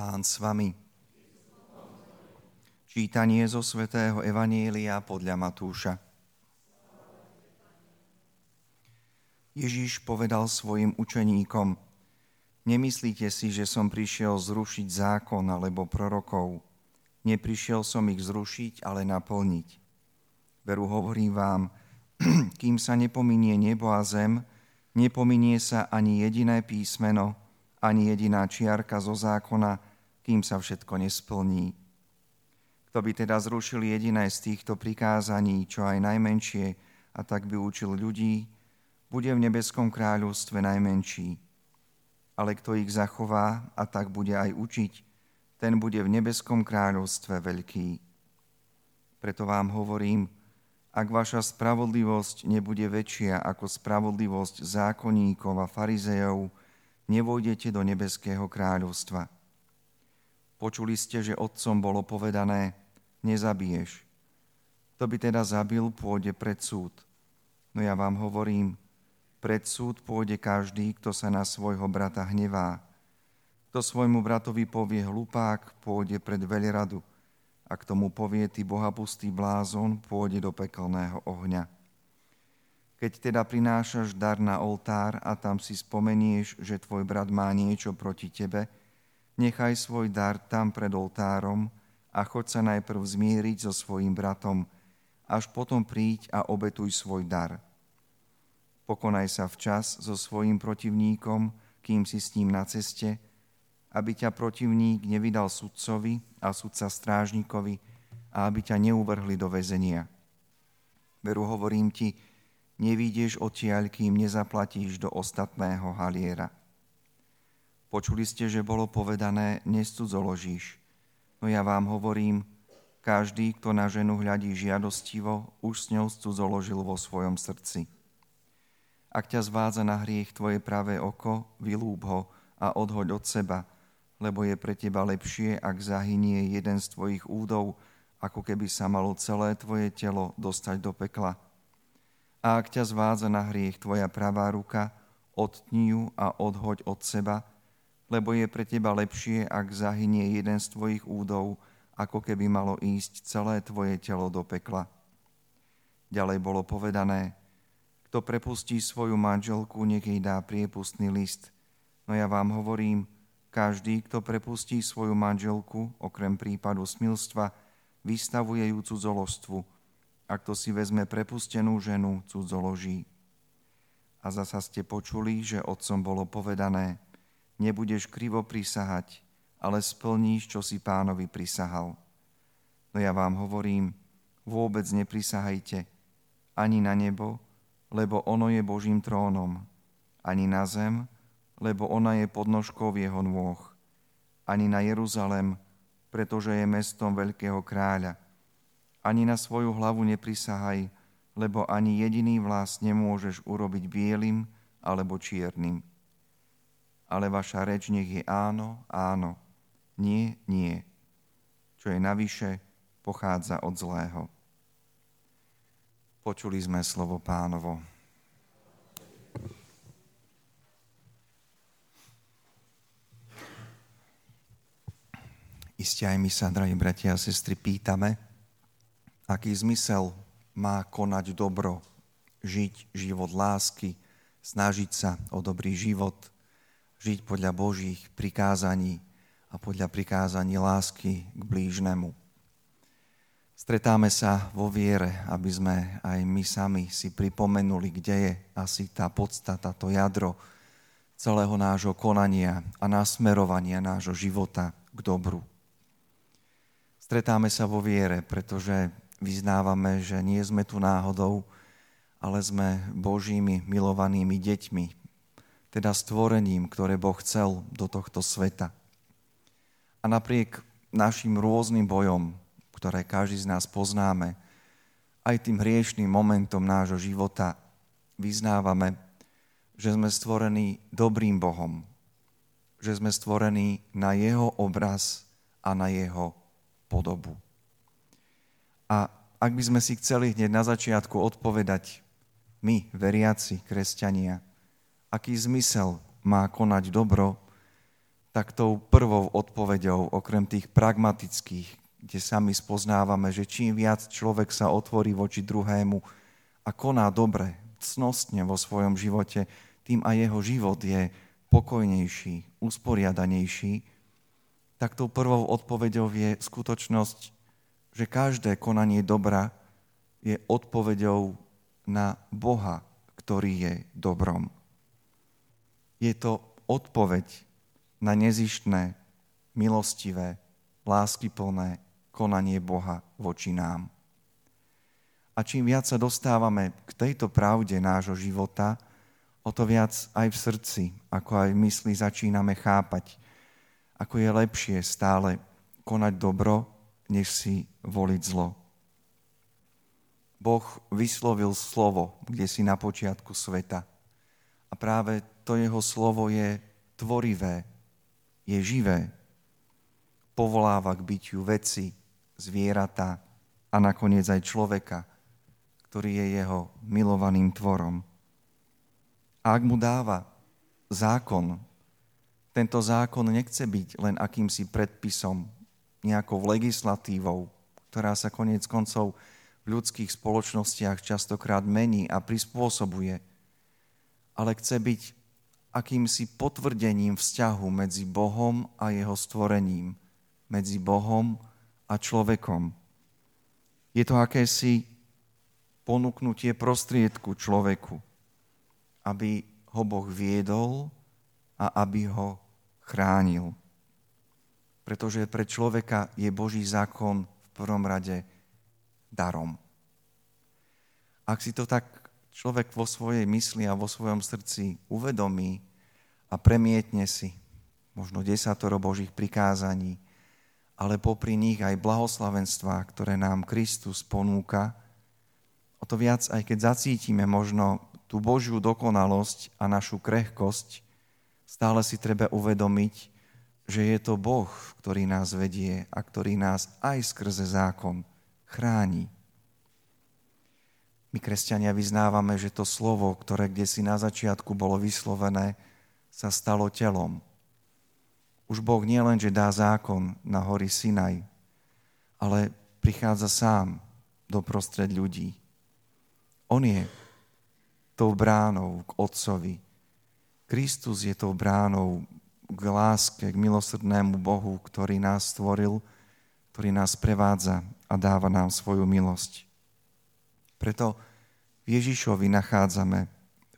Pán s vami. Čítanie zo svätého Evanielia podľa Matúša. Ježíš povedal svojim učeníkom, nemyslíte si, že som prišiel zrušiť zákon alebo prorokov. Neprišiel som ich zrušiť, ale naplniť. Veru hovorím vám, kým sa nepominie nebo a zem, nepominie sa ani jediné písmeno, ani jediná čiarka zo zákona, kým sa všetko nesplní. Kto by teda zrušil jediné z týchto prikázaní, čo aj najmenšie, a tak by učil ľudí, bude v nebeskom kráľovstve najmenší. Ale kto ich zachová a tak bude aj učiť, ten bude v nebeskom kráľovstve veľký. Preto vám hovorím, ak vaša spravodlivosť nebude väčšia ako spravodlivosť zákonníkov a farizejov, nevojdete do nebeského kráľovstva. Počuli ste, že otcom bolo povedané, nezabiješ. To by teda zabil, pôjde pred súd. No ja vám hovorím, pred súd pôjde každý, kto sa na svojho brata hnevá. Kto svojmu bratovi povie hlupák, pôjde pred veľradu. A k tomu povie ty bohapustý blázon, pôjde do pekelného ohňa. Keď teda prinášaš dar na oltár a tam si spomenieš, že tvoj brat má niečo proti tebe, nechaj svoj dar tam pred oltárom a choď sa najprv zmieriť so svojim bratom, až potom príď a obetuj svoj dar. Pokonaj sa včas so svojim protivníkom, kým si s ním na ceste, aby ťa protivník nevydal sudcovi a sudca strážnikovi a aby ťa neuvrhli do väzenia. Veru hovorím ti, nevídeš odtiaľ, kým nezaplatíš do ostatného haliera. Počuli ste, že bolo povedané, nescudzoložíš. No ja vám hovorím, každý, kto na ženu hľadí žiadostivo, už s ňou cudzoložil vo svojom srdci. Ak ťa zvádza na hriech tvoje pravé oko, vylúb ho a odhoď od seba, lebo je pre teba lepšie, ak zahynie jeden z tvojich údov, ako keby sa malo celé tvoje telo dostať do pekla a ak ťa zvádza na hriech tvoja pravá ruka, odtni ju a odhoď od seba, lebo je pre teba lepšie, ak zahynie jeden z tvojich údov, ako keby malo ísť celé tvoje telo do pekla. Ďalej bolo povedané, kto prepustí svoju manželku, nech jej dá priepustný list. No ja vám hovorím, každý, kto prepustí svoju manželku, okrem prípadu smilstva, vystavuje ju cudzolostvu, a kto si vezme prepustenú ženu, cudzoloží. A zasa ste počuli, že otcom bolo povedané, nebudeš krivo prisahať, ale splníš, čo si pánovi prisahal. No ja vám hovorím, vôbec neprisahajte ani na nebo, lebo ono je Božím trónom, ani na zem, lebo ona je podnožkou jeho nôh, ani na Jeruzalem, pretože je mestom veľkého kráľa, ani na svoju hlavu neprisahaj, lebo ani jediný vlas nemôžeš urobiť bielým alebo čiernym. Ale vaša reč nech je áno, áno, nie, nie. Čo je navyše, pochádza od zlého. Počuli sme slovo pánovo. Isté aj my sa, drahí bratia a sestry, pýtame, aký zmysel má konať dobro, žiť život lásky, snažiť sa o dobrý život, žiť podľa Božích prikázaní a podľa prikázaní lásky k blížnemu. Stretáme sa vo viere, aby sme aj my sami si pripomenuli, kde je asi tá podstata, to jadro celého nášho konania a nasmerovania nášho života k dobru. Stretáme sa vo viere, pretože vyznávame, že nie sme tu náhodou, ale sme Božími milovanými deťmi, teda stvorením, ktoré Boh chcel do tohto sveta. A napriek našim rôznym bojom, ktoré každý z nás poznáme, aj tým hriešným momentom nášho života vyznávame, že sme stvorení dobrým Bohom, že sme stvorení na Jeho obraz a na Jeho podobu. A ak by sme si chceli hneď na začiatku odpovedať, my, veriaci, kresťania, aký zmysel má konať dobro, tak tou prvou odpoveďou, okrem tých pragmatických, kde sami spoznávame, že čím viac človek sa otvorí voči druhému a koná dobre, cnostne vo svojom živote, tým aj jeho život je pokojnejší, usporiadanejší, tak tou prvou odpoveďou je skutočnosť, že každé konanie dobra je odpoveďou na Boha, ktorý je dobrom. Je to odpoveď na nezištné, milostivé, láskyplné konanie Boha voči nám. A čím viac sa dostávame k tejto pravde nášho života, o to viac aj v srdci, ako aj v mysli začíname chápať, ako je lepšie stále konať dobro, než si voliť zlo. Boh vyslovil slovo, kde si na počiatku sveta. A práve to jeho slovo je tvorivé, je živé. Povoláva k bytiu veci, zvieratá a nakoniec aj človeka, ktorý je jeho milovaným tvorom. A ak mu dáva zákon, tento zákon nechce byť len akýmsi predpisom, nejakou legislatívou, ktorá sa konec koncov v ľudských spoločnostiach častokrát mení a prispôsobuje, ale chce byť akýmsi potvrdením vzťahu medzi Bohom a jeho stvorením, medzi Bohom a človekom. Je to akési ponúknutie prostriedku človeku, aby ho Boh viedol a aby ho chránil. Pretože pre človeka je Boží zákon v prvom rade darom. Ak si to tak človek vo svojej mysli a vo svojom srdci uvedomí a premietne si možno desatoro Božích prikázaní, ale popri nich aj blahoslavenstvá, ktoré nám Kristus ponúka, o to viac, aj keď zacítime možno tú Božiu dokonalosť a našu krehkosť, stále si treba uvedomiť, že je to Boh, ktorý nás vedie a ktorý nás aj skrze zákon chráni. My, kresťania, vyznávame, že to slovo, ktoré kde si na začiatku bolo vyslovené, sa stalo telom. Už Boh nie len, že dá zákon na hory Sinaj, ale prichádza sám do prostred ľudí. On je tou bránou k Otcovi. Kristus je tou bránou k láske, k milosrdnému Bohu, ktorý nás stvoril, ktorý nás prevádza a dáva nám svoju milosť. Preto v Ježišovi nachádzame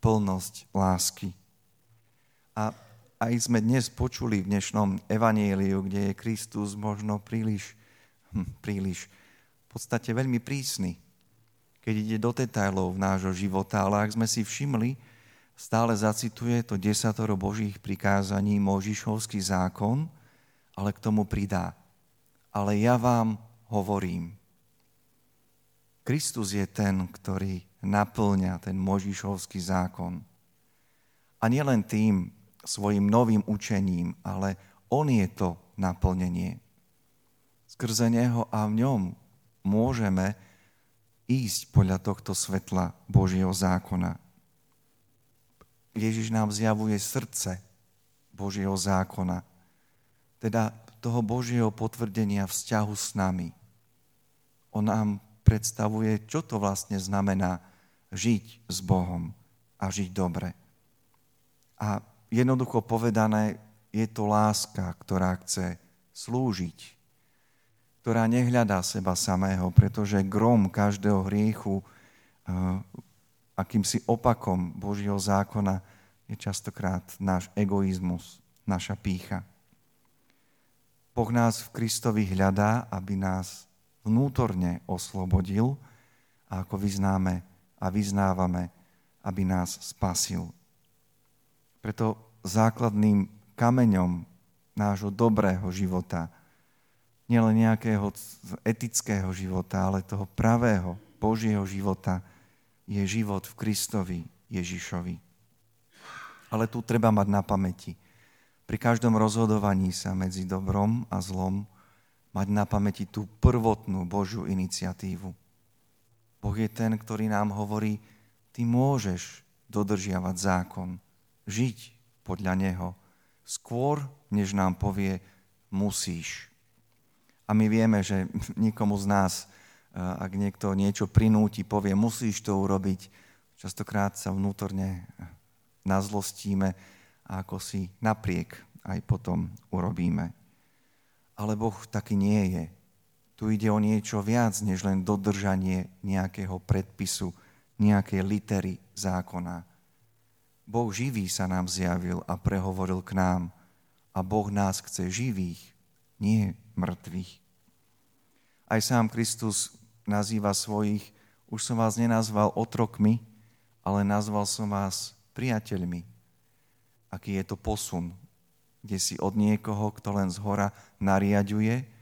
plnosť lásky. A aj sme dnes počuli v dnešnom evanieliu, kde je Kristus možno príliš, hm, príliš, v podstate veľmi prísny, keď ide do detailov nášho života, ale ak sme si všimli, stále zacituje to desatoro Božích prikázaní, Možišovský zákon, ale k tomu pridá. Ale ja vám hovorím. Kristus je ten, ktorý naplňa ten Možišovský zákon. A nielen tým svojim novým učením, ale on je to naplnenie. Skrze neho a v ňom môžeme ísť podľa tohto svetla Božieho zákona. Ježiš nám zjavuje srdce Božieho zákona, teda toho Božieho potvrdenia vzťahu s nami. On nám predstavuje, čo to vlastne znamená žiť s Bohom a žiť dobre. A jednoducho povedané, je to láska, ktorá chce slúžiť, ktorá nehľadá seba samého, pretože grom každého hriechu eh, akýmsi opakom Božieho zákona je častokrát náš egoizmus, naša pícha. Boh nás v Kristovi hľadá, aby nás vnútorne oslobodil a ako vyznáme a vyznávame, aby nás spasil. Preto základným kameňom nášho dobrého života, nielen nejakého etického života, ale toho pravého Božieho života, je život v Kristovi Ježišovi. Ale tu treba mať na pamäti. Pri každom rozhodovaní sa medzi dobrom a zlom mať na pamäti tú prvotnú Božiu iniciatívu. Boh je ten, ktorý nám hovorí, ty môžeš dodržiavať zákon, žiť podľa Neho, skôr, než nám povie musíš. A my vieme, že nikomu z nás, eh, ak niekto niečo prinúti, povie musíš to urobiť, častokrát sa vnútorne nazlostíme a ako si napriek aj potom urobíme. Ale Boh taký nie je. Tu ide o niečo viac, než len dodržanie nejakého predpisu, nejakej litery zákona. Boh živý sa nám zjavil a prehovoril k nám. A Boh nás chce živých, nie mŕtvych. Aj sám Kristus nazýva svojich, už som vás nenazval otrokmi, ale nazval som vás priateľmi. Aký je to posun, kde si od niekoho, kto len z hora nariaduje,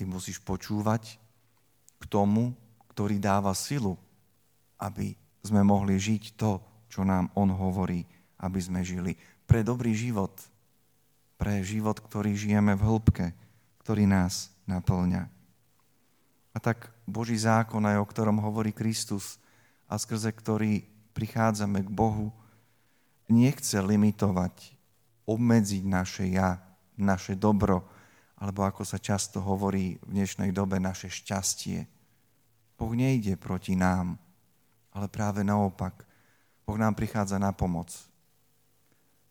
ty musíš počúvať k tomu, ktorý dáva silu, aby sme mohli žiť to, čo nám On hovorí, aby sme žili. Pre dobrý život, pre život, ktorý žijeme v hĺbke, ktorý nás naplňa. A tak Boží zákon, aj o ktorom hovorí Kristus a skrze ktorý prichádzame k Bohu, nechce limitovať, obmedziť naše ja, naše dobro, alebo ako sa často hovorí v dnešnej dobe, naše šťastie. Boh nejde proti nám, ale práve naopak. Boh nám prichádza na pomoc.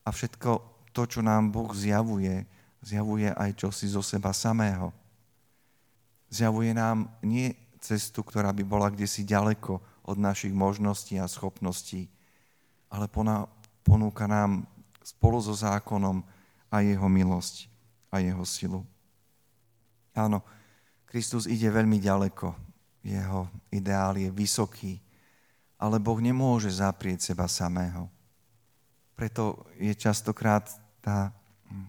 A všetko to, čo nám Boh zjavuje, zjavuje aj čosi zo seba samého. Zjavuje nám nie cestu, ktorá by bola kde si ďaleko od našich možností a schopností, ale ponúka nám spolu so zákonom a jeho milosť a jeho silu. Áno, Kristus ide veľmi ďaleko. Jeho ideál je vysoký, ale Boh nemôže zaprieť seba samého. Preto je častokrát tá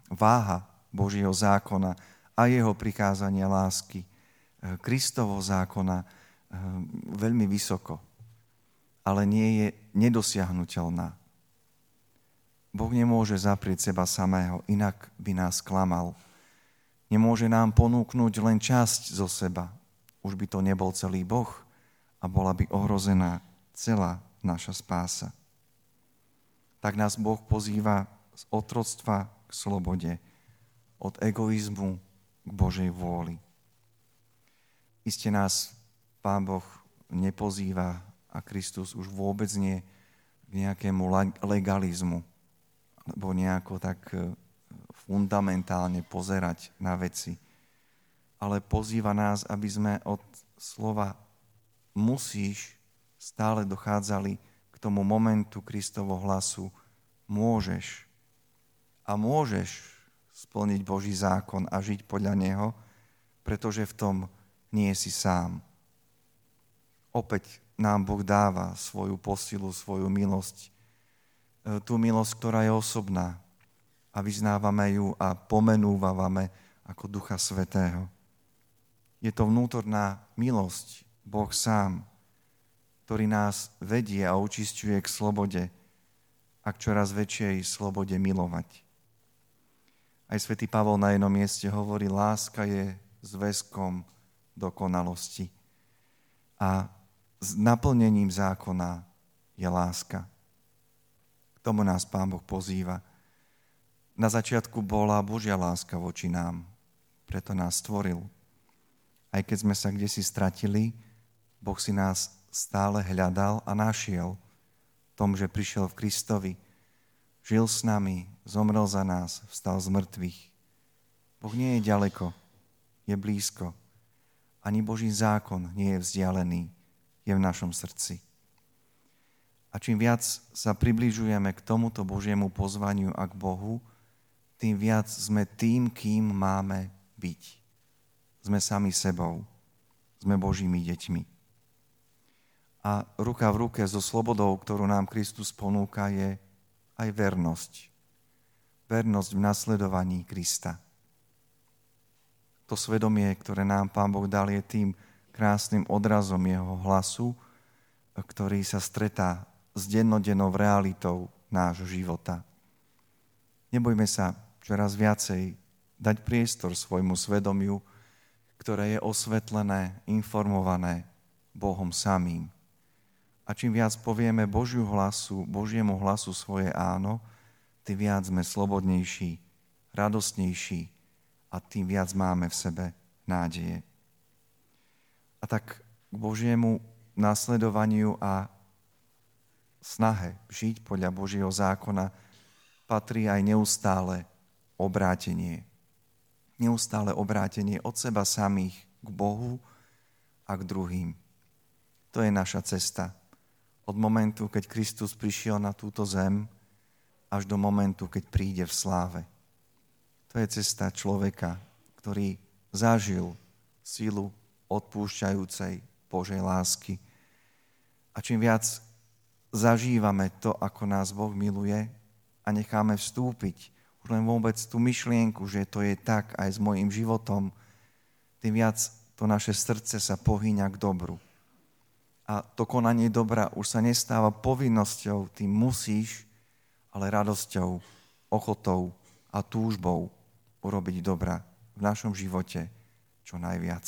váha Božieho zákona a jeho prikázania lásky, eh, Kristovo zákona eh, veľmi vysoko, ale nie je nedosiahnutelná. Boh nemôže zaprieť seba samého, inak by nás klamal. Nemôže nám ponúknuť len časť zo seba. Už by to nebol celý Boh a bola by ohrozená celá naša spása. Tak nás Boh pozýva z otroctva k slobode, od egoizmu k Božej vôli. Iste nás Pán Boh nepozýva a Kristus už vôbec nie k nejakému legalizmu, alebo nejako tak fundamentálne pozerať na veci, ale pozýva nás, aby sme od slova musíš stále dochádzali k tomu momentu Kristovo hlasu môžeš. A môžeš splniť Boží zákon a žiť podľa Neho, pretože v tom nie si sám. Opäť nám Boh dáva svoju posilu, svoju milosť. E, tú milosť, ktorá je osobná, a vyznávame ju a pomenúvame ako Ducha Svetého. Je to vnútorná milosť, Boh sám, ktorý nás vedie a očistuje k slobode a k čoraz väčšej slobode milovať. Aj svätý Pavol na jednom mieste hovorí, láska je zväzkom dokonalosti. A s naplnením zákona je láska. K tomu nás Pán Boh pozýva. Na začiatku bola Božia láska voči nám, preto nás stvoril. Aj keď sme sa kde si stratili, Boh si nás stále hľadal a našiel v tom, že prišiel v Kristovi, žil s nami, zomrel za nás, vstal z mŕtvych. Boh nie je ďaleko, je blízko. Ani Boží zákon nie je vzdialený, je v našom srdci. A čím viac sa približujeme k tomuto Božiemu pozvaniu a k Bohu, tým viac sme tým, kým máme byť. Sme sami sebou. Sme Božími deťmi. A ruka v ruke so slobodou, ktorú nám Kristus ponúka, je aj vernosť. Vernosť v nasledovaní Krista. To svedomie, ktoré nám Pán Boh dal, je tým krásnym odrazom Jeho hlasu, ktorý sa stretá s dennodennou realitou nášho života. Nebojme sa čoraz viacej dať priestor svojmu svedomiu, ktoré je osvetlené, informované Bohom samým. A čím viac povieme Božiu hlasu, Božiemu hlasu svoje áno, tým viac sme slobodnejší, radostnejší a tým viac máme v sebe nádeje. A tak k Božiemu nasledovaniu a snahe žiť podľa Božieho zákona patrí aj neustále obrátenie. Neustále obrátenie od seba samých k Bohu a k druhým. To je naša cesta. Od momentu, keď Kristus prišiel na túto zem, až do momentu, keď príde v sláve. To je cesta človeka, ktorý zažil sílu odpúšťajúcej Božej lásky. A čím viac zažívame to, ako nás Boh miluje a necháme vstúpiť už len vôbec tú myšlienku, že to je tak aj s mojim životom, tým viac to naše srdce sa pohýňa k dobru. A to konanie dobra už sa nestáva povinnosťou, tým musíš, ale radosťou, ochotou a túžbou urobiť dobra v našom živote čo najviac.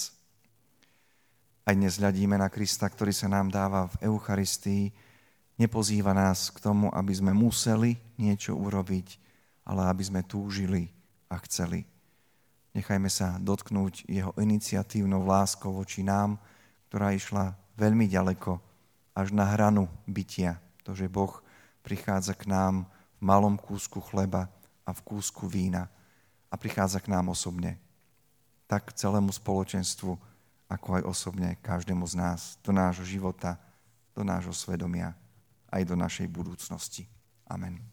Aj dnes hľadíme na Krista, ktorý sa nám dáva v Eucharistii, nepozýva nás k tomu, aby sme museli niečo urobiť, ale aby sme túžili a chceli. Nechajme sa dotknúť jeho iniciatívnou láskou voči nám, ktorá išla veľmi ďaleko, až na hranu bytia. To, že Boh prichádza k nám v malom kúsku chleba a v kúsku vína a prichádza k nám osobne. Tak celému spoločenstvu, ako aj osobne každému z nás, do nášho života, do nášho svedomia, aj do našej budúcnosti. Amen.